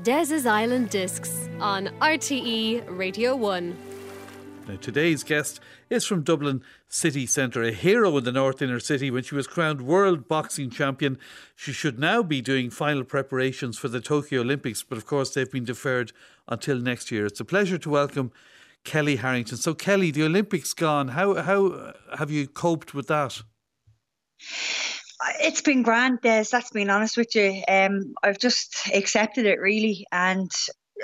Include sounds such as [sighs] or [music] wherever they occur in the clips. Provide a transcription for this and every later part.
Des's Island Discs on RTE Radio 1. Now, today's guest is from Dublin City Centre, a hero in the North Inner City when she was crowned World Boxing Champion. She should now be doing final preparations for the Tokyo Olympics, but of course they've been deferred until next year. It's a pleasure to welcome Kellie Harrington. So, Kellie, the Olympics gone. How how have you coped with that? It's been grand, Des. That's being honest with you. Um, I've just accepted it really, and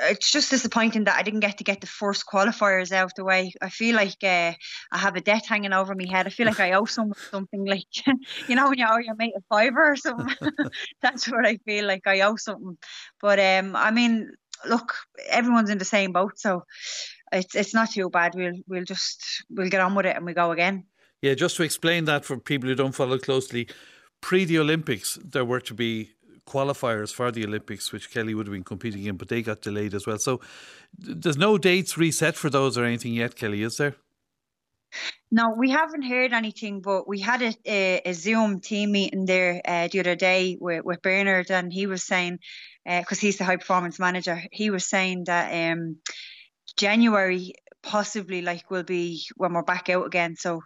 it's just disappointing that I didn't get to get the first qualifiers out of the way. I feel like uh, I have a debt hanging over my head. I feel like I owe someone [laughs] something, like [laughs] you know when you owe your mate a fiver or something. [laughs] That's what I feel like I owe something. But um, I mean, look, everyone's in the same boat, so it's it's not too bad. We'll we'll just we'll get on with it and we go again. Yeah, just to explain that for people who don't follow closely, pre the Olympics there were to be qualifiers for the Olympics, which Kellie would have been competing in, but they got delayed as well. So there's no dates reset for those or anything yet, Kelly, is there? No, we haven't heard anything, but we had a, a, a Zoom team meeting there uh, the other day with, with Bernard, and he was saying, because uh, he's the high performance manager, he was saying that um, January possibly like will be when we're back out again. So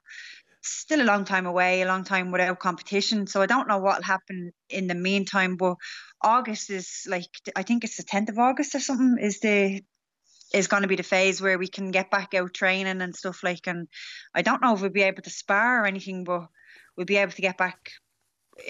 still a long time away, a long time without competition. So I don't know what'll happen in the meantime. But August is like I think it's the tenth of August or something is the is going to be the phase where we can get back out training and stuff like. And I don't know if we'll be able to spar or anything, but we'll be able to get back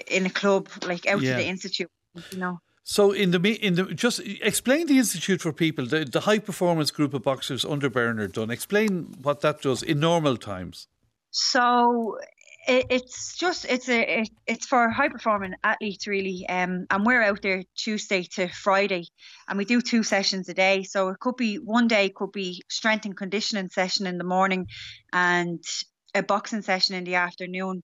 in a club like out yeah. to the institute. You know. So in the in the just explain the institute for people, the, the high performance group of boxers under Bernard Dunne. Explain what that does in normal times. So it, it's just it's a it, it's for high performing athletes really, um, and we're out there Tuesday to Friday, and we do two sessions a day. So it could be one day could be strength and conditioning session in the morning, and a boxing session in the afternoon.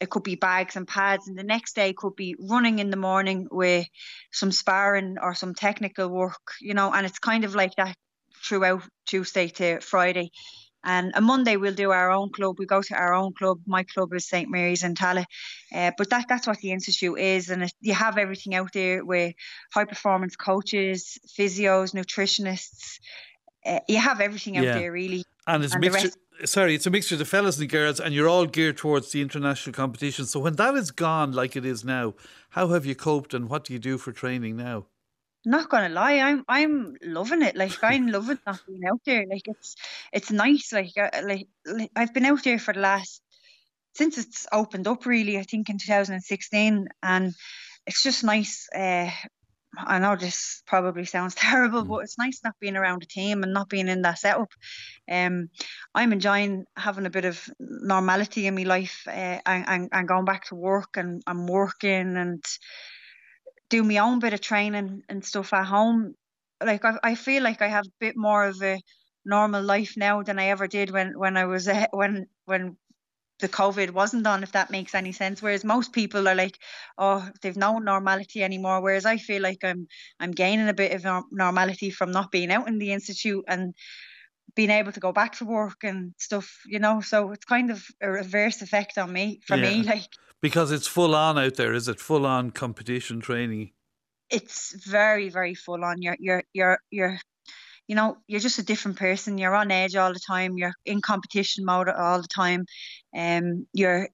It could be bags and pads and the next day could be running in the morning with some sparring or some technical work you know and it's kind of like that throughout tuesday to friday and a Monday we'll do our own club. We go to our own club. My club is St Mary's in Tallaght. Uh, but that that's what the institute is, and you have everything out there with high performance coaches, physios, nutritionists. Uh, you have everything out yeah. there really. And it's and mixture sorry, it's a mixture of the fellas and the girls, and you're all geared towards the international competition. So when that is gone, like it is now, how have you coped, and what do you do for training now? Not gonna lie, I'm I'm loving it. Like I'm [laughs] loving not being out there. Like it's it's nice. Like uh, like, like I've been out there for the last since it's opened up. Really, I think in 2016, and it's just nice. Uh, I know this probably sounds [laughs] terrible, mm. but it's nice not being around a team and not being in that setup. Um, I'm enjoying having a bit of normality in my life uh, and, and, going back to work and I'm working and do my own bit of training and stuff at home. Like I, I feel like I have a bit more of a normal life now than I ever did when when I was uh, [laughs] when when the COVID wasn't on, if that makes any sense. Whereas most people are like, oh, they've no normality anymore. Whereas I feel like I'm I'm gaining a bit of normality from not being out in the institute and being able to go back to work and stuff, you know. So it's kind of a reverse effect on me for yeah. me, [laughs] like because it's full on out there. Is it full on competition training? It's very very full on. You're you're you're you're you know, you're just a different person. You're on edge all the time. You're in competition mode all the time. Um, you're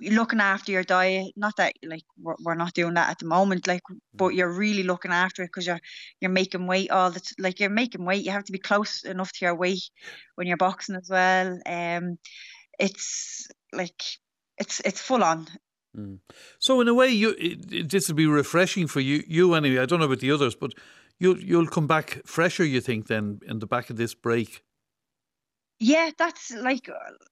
looking after your diet. Not that like we're, we're not doing that at the moment, like, but mm. you're really looking after it because you're you're making weight all the t- like you're making weight. You have to be close enough to your weight when you're boxing as well. Um, it's like it's it's full on. Mm. So in a way, you it, this would be refreshing for you. You anyway. I don't know about the others, but you'll you'll come back fresher. You think then in the back of this break? Yeah, that's like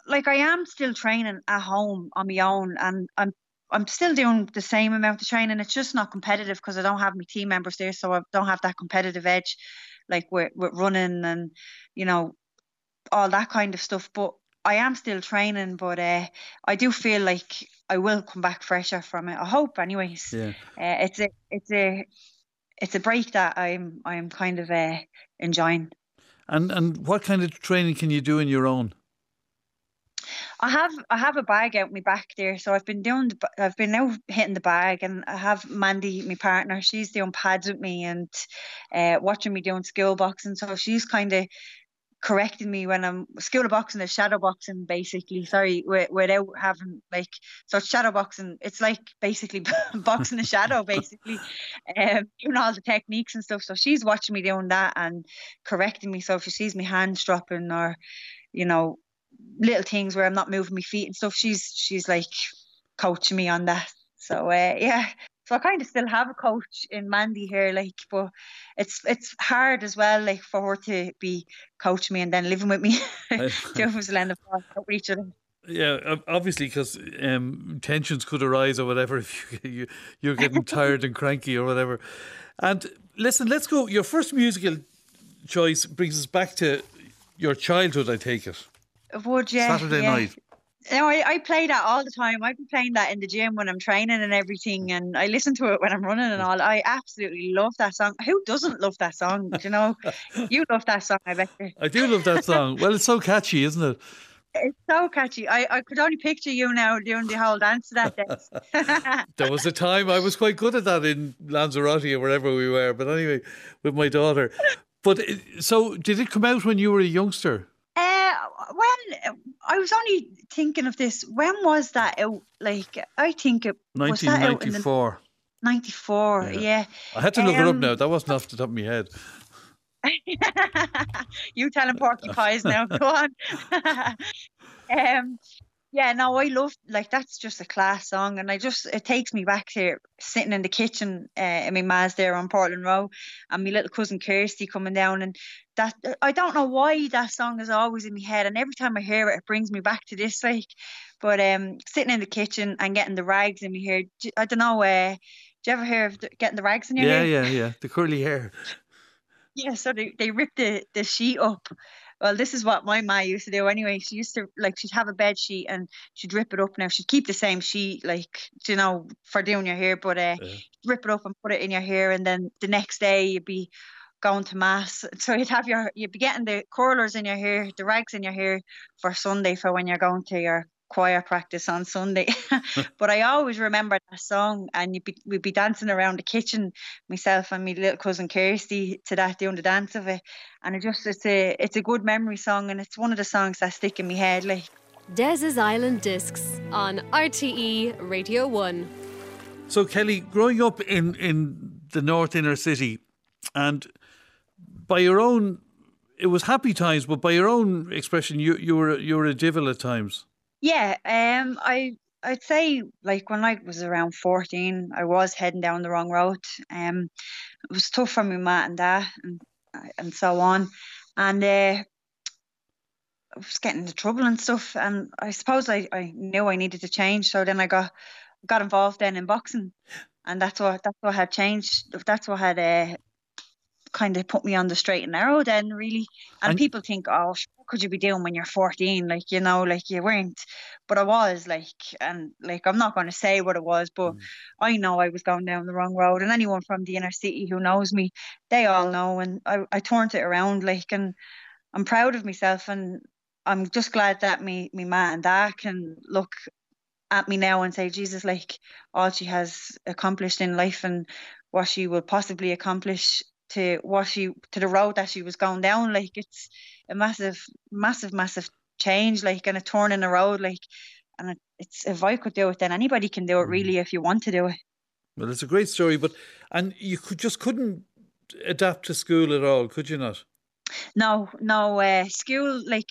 like I am still training at home on my own, and I'm I'm still doing the same amount of training. It's just not competitive because I don't have my team members there, so I don't have that competitive edge, like with with running and you know all that kind of stuff. But I am still training, but uh, I do feel like I will come back fresher from it. I hope, anyways. Yeah. Uh, it's a it's a it's a break that I'm I'm kind of uh, enjoying. And and what kind of training can you do in your own? I have I have a bag out my back there, so I've been doing the, I've been now hitting the bag, and I have Mandy, my partner. She's doing pads with me and uh, watching me doing skill boxing. So she's kind of correcting me when I'm skill of boxing is shadow boxing basically. Sorry, without having like so shadow boxing. It's like basically [laughs] boxing the shadow [laughs] basically, um, doing all the techniques and stuff. So she's watching me doing that and correcting me. So if she sees me hands dropping or you know little things where I'm not moving my feet and stuff. She's she's like coaching me on that. So uh, yeah, so I kind of still have a coach in Mandy here, like, but it's it's hard as well, like for her to be coaching me and then living with me. [laughs] [laughs] Two of us land with each other. Yeah, obviously, because um, tensions could arise or whatever [laughs] if you, you you're getting tired and cranky or whatever. And listen, let's go. Your first musical choice brings us back to your childhood. I take it. Would yeah. Saturday yeah. night. No, I, I play that all the time. I've been playing that in the gym when I'm training and everything, and I listen to it when I'm running and all. I absolutely love that song. Who doesn't love that song? Do you know, [laughs] you love that song. I bet. You. I do love that song. well, it's so catchy, isn't it? It's so catchy. I, I could only picture you now doing the whole dance to that dance. [laughs] there was a time I was quite good at that in Lanzarote or wherever we were. But anyway, with my daughter. But uh, so, did it come out when you were a youngster? Uh, when I was only thinking of this, when was that out? Like, I think it was that out in the 94, yeah. yeah. I had to look um, it up um, now. That wasn't off the top of my head. [laughs] you telling porcupines now. [laughs] Go on. [laughs] um, yeah, no, I love like that's just a class song, and I just it takes me back to sitting in the kitchen uh, in my ma's there on Portland Row, and my little cousin Kirsty coming down, and that I don't know why that song is always in my head, and every time I hear it, it brings me back to this. Like, but um, sitting in the kitchen and getting the rags in my hair, I don't know. Uh, do you ever hear of the, getting the rags in your yeah, hair? Yeah, yeah, yeah, the curly hair. [laughs] Yeah, so they they rip the the sheet up well, this is what my ma used to do anyway. She used to like she'd have a bed sheet and she'd rip it up. Now she'd keep the same sheet, like you know, for doing your hair, but uh, yeah. rip it up and put it in your hair, and then the next day you'd be going to mass. [laughs] So you'd have your you'd be getting the curlers in your hair, the rags in your hair for Sunday for when you're going to your choir practice on Sunday. [laughs] but I always remember that song, and you'd be, we'd be dancing around the kitchen, myself and my little cousin Kirsty, to that doing the dance of it. And it just it's a it's a good memory song, and it's one of the songs that stick in my head. Like Des's Island Discs on RTE Radio One. So Kellie, growing up in in the North Inner City, and by your own it was happy times, but by your own expression, you you were you were a divil at times. Yeah, um, I I'd say like when I was around fourteen, I was heading down the wrong road. Um, it was tough for my mum and dad and and so on, and uh, I was getting into trouble and stuff. And I suppose I, I knew I needed to change, so then I got got involved then in boxing, and that's what that's what had changed. That's what had uh, kind of put me on the straight and narrow then really and, and people think oh could you be doing when you're 14 like you know like you weren't but I was like and like I'm not going to say what it was but mm. I know I was going down the wrong road and anyone from the inner city who knows me they all know and I, I turned it around like and I'm proud of myself and I'm just glad that me me ma and dad can look at me now and say Jesus like all she has accomplished in life and what she will possibly accomplish to what she to the road that she was going down. Like it's a massive, massive, massive change. Like and a turn in the road. Like and it's if I could do it, then anybody can do it. Really, mm. if you want to do it. Well, it's a great story, but and you could just couldn't adapt to school at all, could you not? No, no. Uh, school like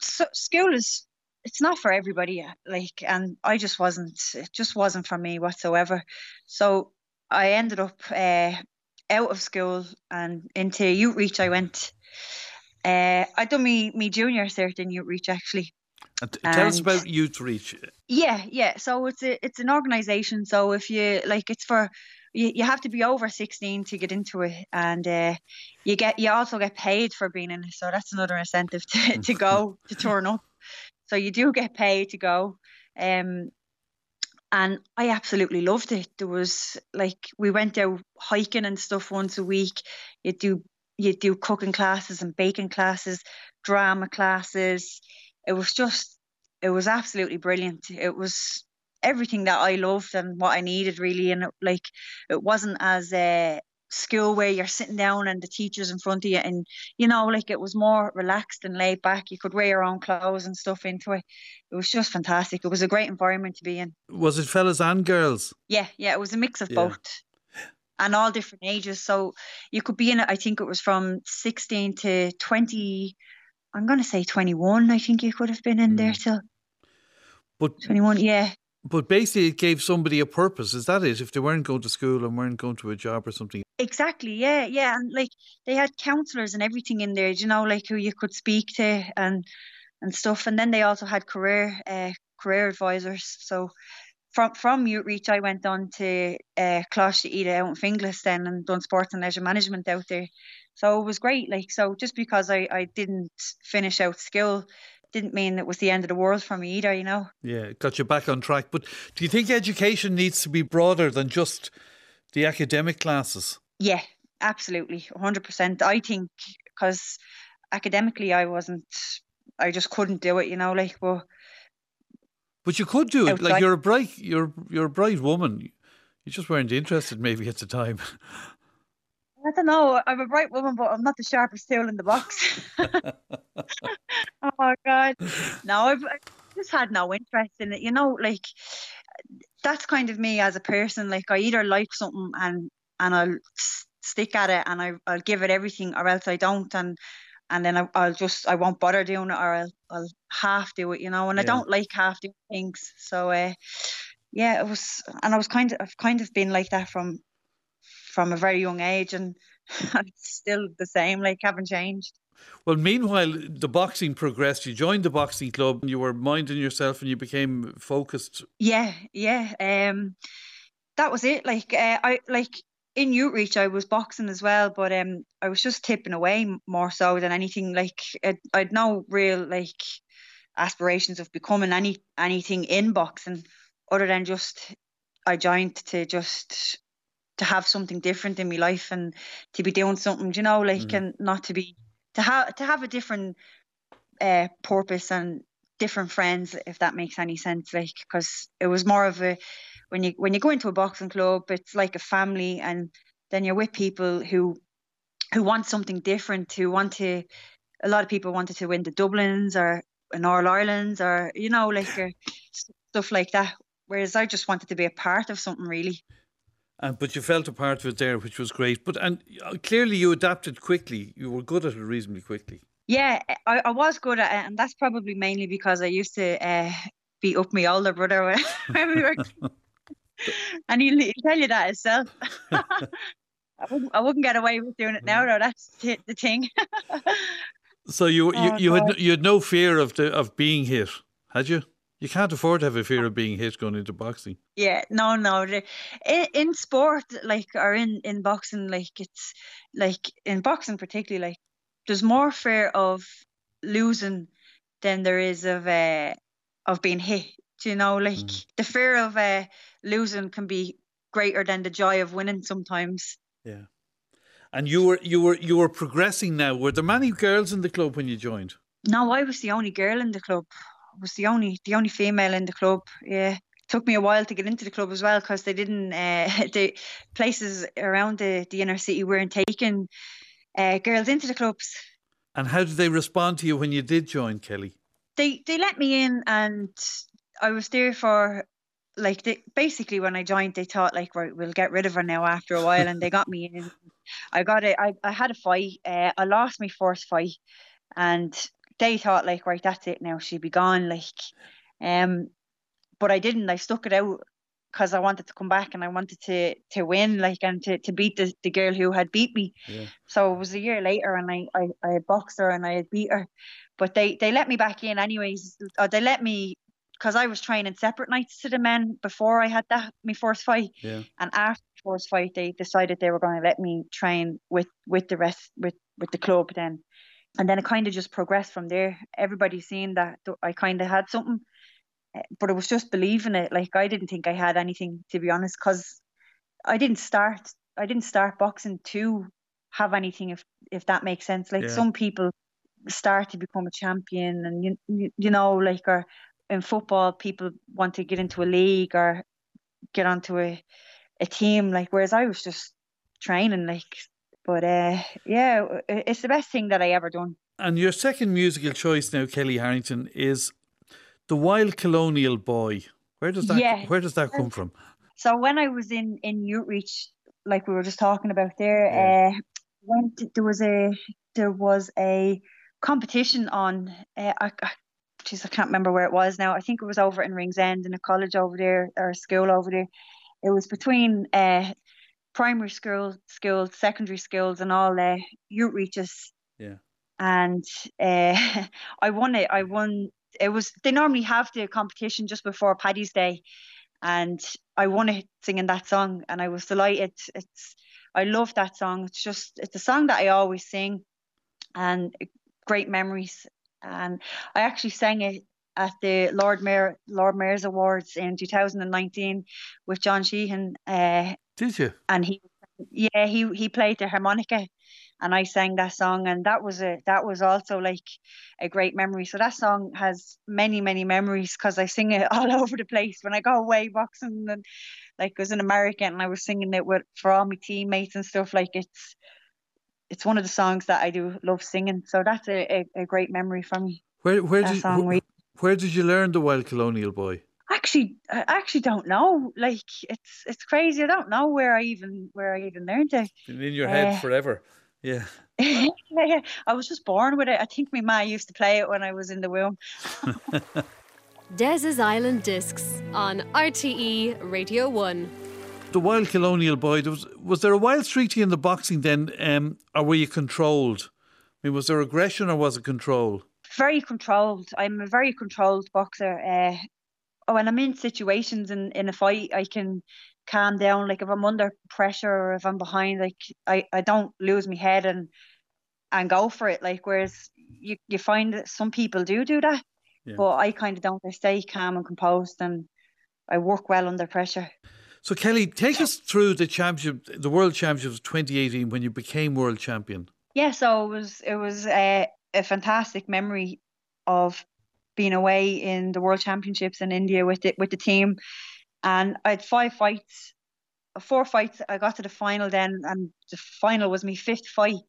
so, school is it's not for everybody. Like, and I just wasn't. It just wasn't for me whatsoever. So I ended up uh, out of school and into Youthreach I went. Uh, I done me me junior cert in Youthreach actually. And tell us about Youthreach. Yeah, yeah. So it's a it's an organisation. So if you like, it's for you, you have to be over 16 to get into it and uh, you get you also get paid for being in it so that's another incentive to, [laughs] to go to turn up so you do get paid to go um, and I absolutely loved it. There was like we went out hiking and stuff once a week. You do you do cooking classes and baking classes drama classes. It was just it was absolutely brilliant. It was everything that I loved and what I needed really. And it, like it wasn't as a school where you're sitting down and the teacher's in front of you and you know like it was more relaxed and laid back. You could wear your own clothes and stuff into it. It was just fantastic. It was a great environment to be in. Was it fellas and girls? Yeah yeah it was a mix of yeah. both and all different ages. So you could be in it i think it was from 16 to 20 i'm going to say 21 i think you could have been in mm. there till but 21 yeah but basically, it gave somebody a purpose. Is that it? If they weren't going to school and weren't going to a job or something. Exactly. Yeah. Yeah. And like they had counselors and everything in there. You know, like who you could speak to and and stuff. And then they also had career uh, career advisors. So from from Youthreach, I went on to uh, Coláiste Íde out in Finglas then and done sports and leisure management out there. So it was great. Like so, just because I I didn't finish out school didn't mean it was the end of the world for me either, you know. Yeah, got you back on track. But do you think education needs to be broader than just the academic classes? Yeah, absolutely, 100%. I think because academically I wasn't, I just couldn't do it, you know, like, well. But you could do it. Outside. Like you're a bright, you're you're a bright woman. You just weren't interested, maybe at the time. [laughs] I don't know. I'm a bright woman, but I'm not the sharpest tool in the box. [laughs] oh God, no, I've I just had no interest in it. You know, like that's kind of me as a person. Like I either like something and and I'll stick at it and I I'll give it everything, or else I don't, and and then I, will just I won't bother doing it, or I'll I'll half do it. You know, and yeah. I don't like half doing things. So uh, yeah, it was, and I was kind of I've kind of been like that from from a very young age and [laughs] it's still the same, like haven't changed. Well, meanwhile, the boxing progressed. You joined the boxing club and you were minding yourself and you became focused. Yeah, yeah. Um, that was it. Like, uh, I like in Youthreach, I was boxing as well, but um, I was just tipping away more so than anything. Like, it, I'd no real like aspirations of becoming any anything in boxing other than just I joined to just to have something different in my life and to be doing something, you know, like mm. and not to be to have to have a different uh, purpose and different friends, if that makes any sense. Like because it was more of a when you when you go into a boxing club, it's like a family, and then you're with people who who want something different, who want to. A lot of people wanted to win the Dublins or an All Ireland's or you know like [sighs] stuff like that. Whereas I just wanted to be a part of something really. Uh, but you felt a part of it there, which was great. But and uh, clearly you adapted quickly. You were good at it reasonably quickly. Yeah, I, I was good at it, and that's probably mainly because I used to uh, beat up my older brother [laughs] when we were. [laughs] and he'll, he'll, tell you that himself. [laughs] I, wouldn't, I wouldn't get away with doing it now, though. That's the, the thing. so you you, oh, you had you had no fear of the of being hit, had you? You can't afford to have a fear of being hit going into boxing. Yeah, no, no. In, in sport, like, or in, in boxing, like, it's like in boxing, particularly, like, there's more fear of losing than there is of uh, of being hit. you know, like mm. the fear of uh, losing can be greater than the joy of winning sometimes. Yeah. And you were you were you were progressing now. Were there many girls in the club when you joined? No, I was the only girl in the club was the only the only female in the club. Yeah, took me a while to get into the club as well because they didn't [laughs] uh, the places around the the inner city weren't taking uh, girls into the clubs. And how did they respond to you when you did join Kellie? They they let me in and I was there for like they basically when I joined they thought like right we'll get rid of her now after a while and they got me in. I got it. I I had a fight. Uh, I lost my first fight and they thought like, right, that's it now. She'd be gone. Like, um, but I didn't. I stuck it out because I wanted to come back and I wanted to to win, like and to, to beat the, the girl who had beat me. Yeah. So it was a year later, and I, I I had boxed her and I had beat her, but they they let me back in anyways. Or they let me because I was training separate nights to the men before I had that my first fight. Yeah. And after the first fight, they decided they were going to let me train with with the rest with with the club then. And then it kind of just progressed from there. Everybody seeing that I kind of had something Eh, but it was just believing it. Like I didn't think I had anything to be honest, because I didn't start. I didn't start boxing to have anything. If if that makes sense. Like yeah. some people start to become a champion, and you you, you know, like or in football, people want to get into a league or get onto a a team. Like whereas I was just training. Like, but uh, yeah, it's the best thing that I ever done. And your second musical choice now, Kellie Harrington, is the Wild Colonial Boy. Where does that yeah. where does that come from? So when I was in in Outreach, like we were just talking about there, yeah. uh, when there was a there was a competition on. Uh, I, I, geez, I can't remember where it was now. I think it was over in Ringsend in a college over there or a school over there. It was between uh, primary school, schools, secondary schools, and all uh, outreaches. Yeah. And uh, [laughs] I won it. I won it was they normally have the competition just before Paddy's Day, and I won it singing that song, and I was delighted. It's I love that song. It's just it's a song that I always sing, and great memories. And I actually sang it at the Lord Mayor Lord Mayor's Awards in 2019 with John Sheahan. Uh, Did you? And he, yeah, he he played the harmonica, and I sang that song and that was a that was also like a great memory. So that song has many many memories because I sing it [laughs] all over the place. When I go away boxing and like I was in America and I was singing it with for all my teammates and stuff like it's it's one of the songs that I do love singing. So that's a, a, a great memory for me. Where where did where, where did you learn the Wild Colonial Boy actually I actually don't know. Like it's it's crazy. I don't know where I even where I even learned it. Been in your head uh, forever. [laughs] Yeah. yeah, I was just born with it. I think my ma used to play it when I was in the womb. [laughs] Des's Island Discs on RTE Radio 1. The Wild Colonial Boy, was, was there a wild streak in the boxing then, um, or were you controlled? I mean, was there aggression or was it control? Very controlled. I'm a very controlled boxer. Uh, Oh, when I'm in situations in, in a fight, I can calm down. Like if I'm under pressure or if I'm behind, like I, I don't lose my head and and go for it. Like whereas you, you find that some people do do that, yeah. but I kind of don't. I stay calm and composed, and I work well under pressure. So Kelly, take us through the championship, the World Championships 2018 when you became world champion. Yeah, so it was it was a, a fantastic memory of being away in the World Championships in India with it with the team and I had five fights, four fights. I got to the final then, and the final was my fifth fight.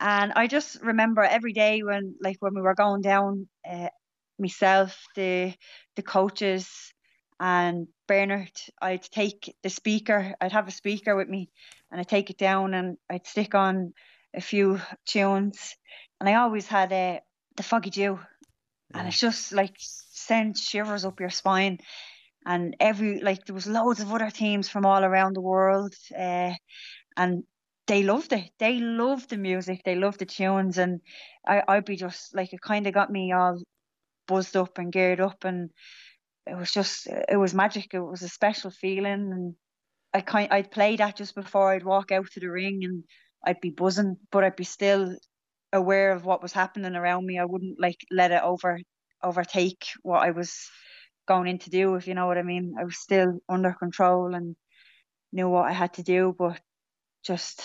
And I just remember every day when, like, when we were going down, uh, myself, the the coaches, and Bernard, I'd take the speaker. I'd have a speaker with me, and I'd take it down, and I'd stick on a few tunes. And I always had uh, the Foggy Dew, yeah. and it's just like sends shivers up your spine. And every like there was loads of other teams from all around the world uh, and they loved it. They loved the music. They loved the tunes. And I, I'd be just like it kind of got me all buzzed up and geared up. And it was just it was magic. It was a special feeling. And I kind I'd play that just before I'd walk out to the ring and I'd be buzzing but I'd be still aware of what was happening around me I wouldn't like let it over overtake what I was going in to do, if you know what I mean. I was still under control and knew what I had to do, but just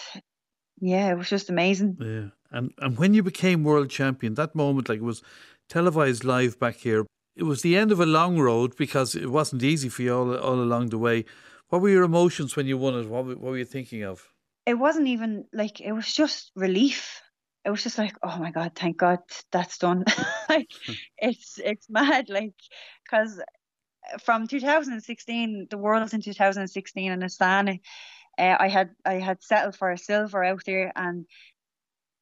yeah, it was just amazing. Yeah. And and when you became world champion, that moment like it was televised live back here. It was the end of a long road because it wasn't easy for you all all along the way. What were your emotions when you won it? What, what were you thinking of? It wasn't even like it was just relief it was just like oh my god thank god that's done [laughs] like it's it's mad like because from 2016 the world's in 2016 in Astana uh, I had I had settled for a silver out there and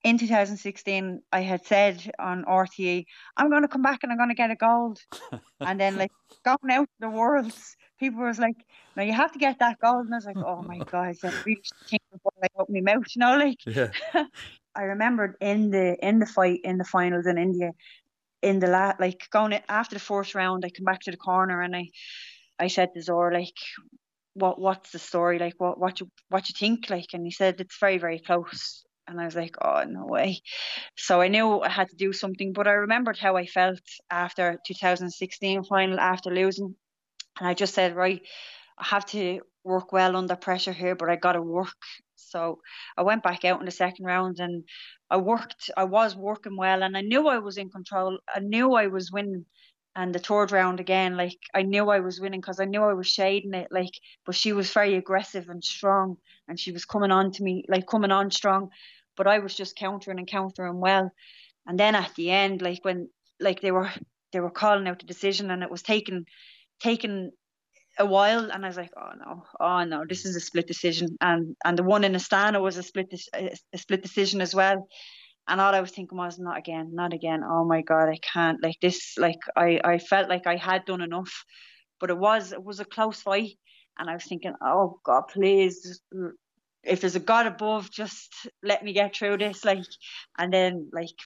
in 2016, I had said on RTE, I'm going to come back and I'm going to get a gold. [laughs] and then, like, going out to the worlds, people was like, "No, you have to get that gold." And I was like, "Oh my [laughs] god!" I really think before I open my mouth, you know, like. Yeah. I remembered in the in the fight in the finals in India, in the la like going after the fourth round, I come back to the corner and I, I said to Zaur like, what what's the story like? What what you what you think like? And he said it's very very close. And I was like, oh no way. So I knew I had to do something. But I remembered how I felt after 2016 final after losing, and I just said, right, I have to work well under pressure here, but I got to work. So I went back out in the second round and I worked, I was working well and I knew I was in control. I knew I was winning. And the third round again, like I knew I was winning because I knew I was shading it, like, but she was very aggressive and strong and she was coming on to me, like coming on strong. But I was just countering and countering well. And then at the end, like when like they were they were calling out the decision and it was taken taken a while and I was like, oh no, oh no, this is a split decision. And and the one in Astana was a split a split decision as well. And all I was thinking was, not again, not again. Oh my god, I can't like this. Like I I felt like I had done enough, but it was it was a close fight. And I was thinking, oh God, please, if there's a God above, just let me get through this. Like, and then like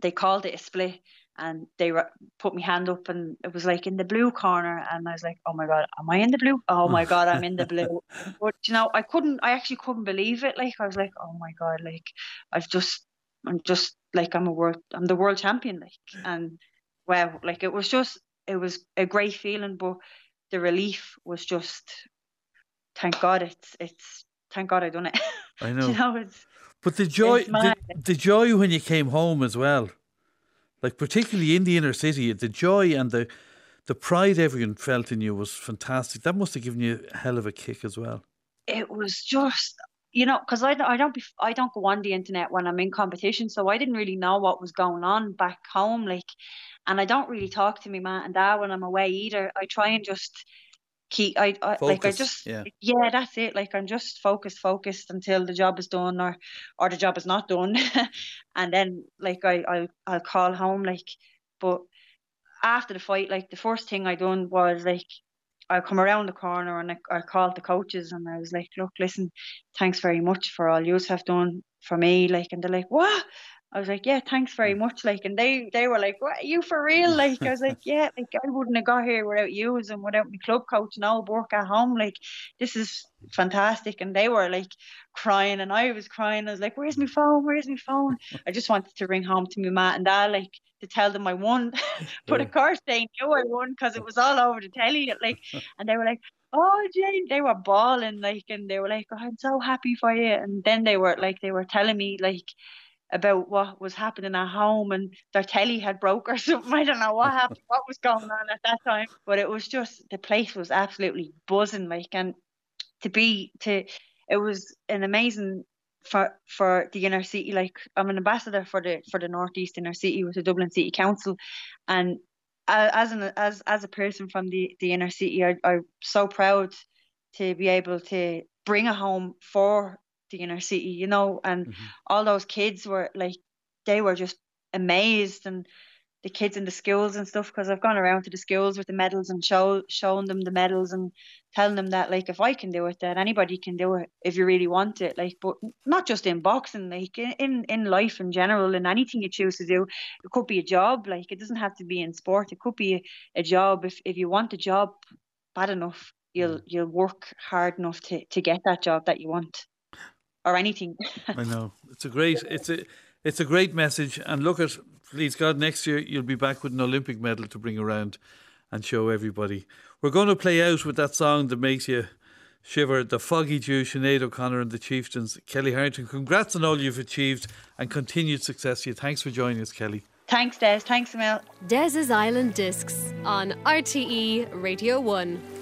they called it a split and they put my hand up and it was like in the blue corner and I was like oh my god am I in the blue? Oh my god I'm in the blue. [laughs] But you know I couldn't I actually couldn't believe it like I was like oh my god like I've just I'm just like I'm a world I'm the world champion like and wow like it was just it was a great feeling but the relief was just thank god it's it's thank god I done it. [laughs] I know, you know. it's, but the joy the, the joy when you came home as well like particularly in the inner city, the joy and the the pride everyone felt in you was fantastic. That must have given you a hell of a kick as well. It was just, you know, because I, I don't be, I don't go on the internet when I'm in competition, so I didn't really know what was going on back home, like, and I don't really talk to me mom and dad when I'm away either. I try and just keep I, I like I just yeah. yeah that's it. Like I'm just focused focused until the job is done or or the job is not done. [laughs] And then like I I'll, I'll call home like but after the fight like the first thing I done was like I come around the corner and I, I called the coaches and I was like look listen thanks very much for all you have done for me like and they're like what I was like, yeah, thanks very mm. much. Like, and they they were like, what are you for real? Like, I was like, yeah, like I wouldn't have got here without you and without my club coach and all work at home. Like, this is fantastic. And they were like crying, and I was crying. I was like, where's my phone? Where's my phone? [laughs] I just wanted to ring home to my mat and dad, like to tell them I won. [laughs] but of course they knew I won because it was all over the telly. Like, [laughs] and they were like, oh Jane, they were bawling like, and they were like, oh, I'm so happy for you. And then they were like, they were telling me like about what was happening at home and their telly had broke or [laughs] something. I don't know what happened, [laughs] what was going on at that time. But it was just the place was absolutely buzzing, like and to be to it was an amazing for for the inner city. Like I'm an ambassador for the for the northeast inner city with the Dublin City Council, and as an as as a person from the the inner city, I, I'm so proud to be able to bring a home for the inner city, you know, and mm-hmm. all those kids were like, they were just amazed and the kids in the schools and stuff because I've gone around to the schools with the medals and show showing them the medals and telling them that like if I can do it that anybody can do it if you really want it like but not just in boxing like in in life in general in anything you choose to do it could be a job like it doesn't have to be in sport it could be a, a job if if you want a job bad enough you'll mm. you'll work hard enough to to get that job that you want or anything. [laughs] I know it's a great it's a it's a great message. And look at please God, next year you'll be back with an Olympic medal to bring around and show everybody. We're going to play out with that song that makes you shiver. The Foggy Dew, Sinead O'Connor, and the Chieftains. Kellie Harrington, congrats on all you've achieved and continued success to you. Thanks for joining us, Kellie. Thanks, Des. Thanks, Emil. Des's Island Discs on RTE Radio 1.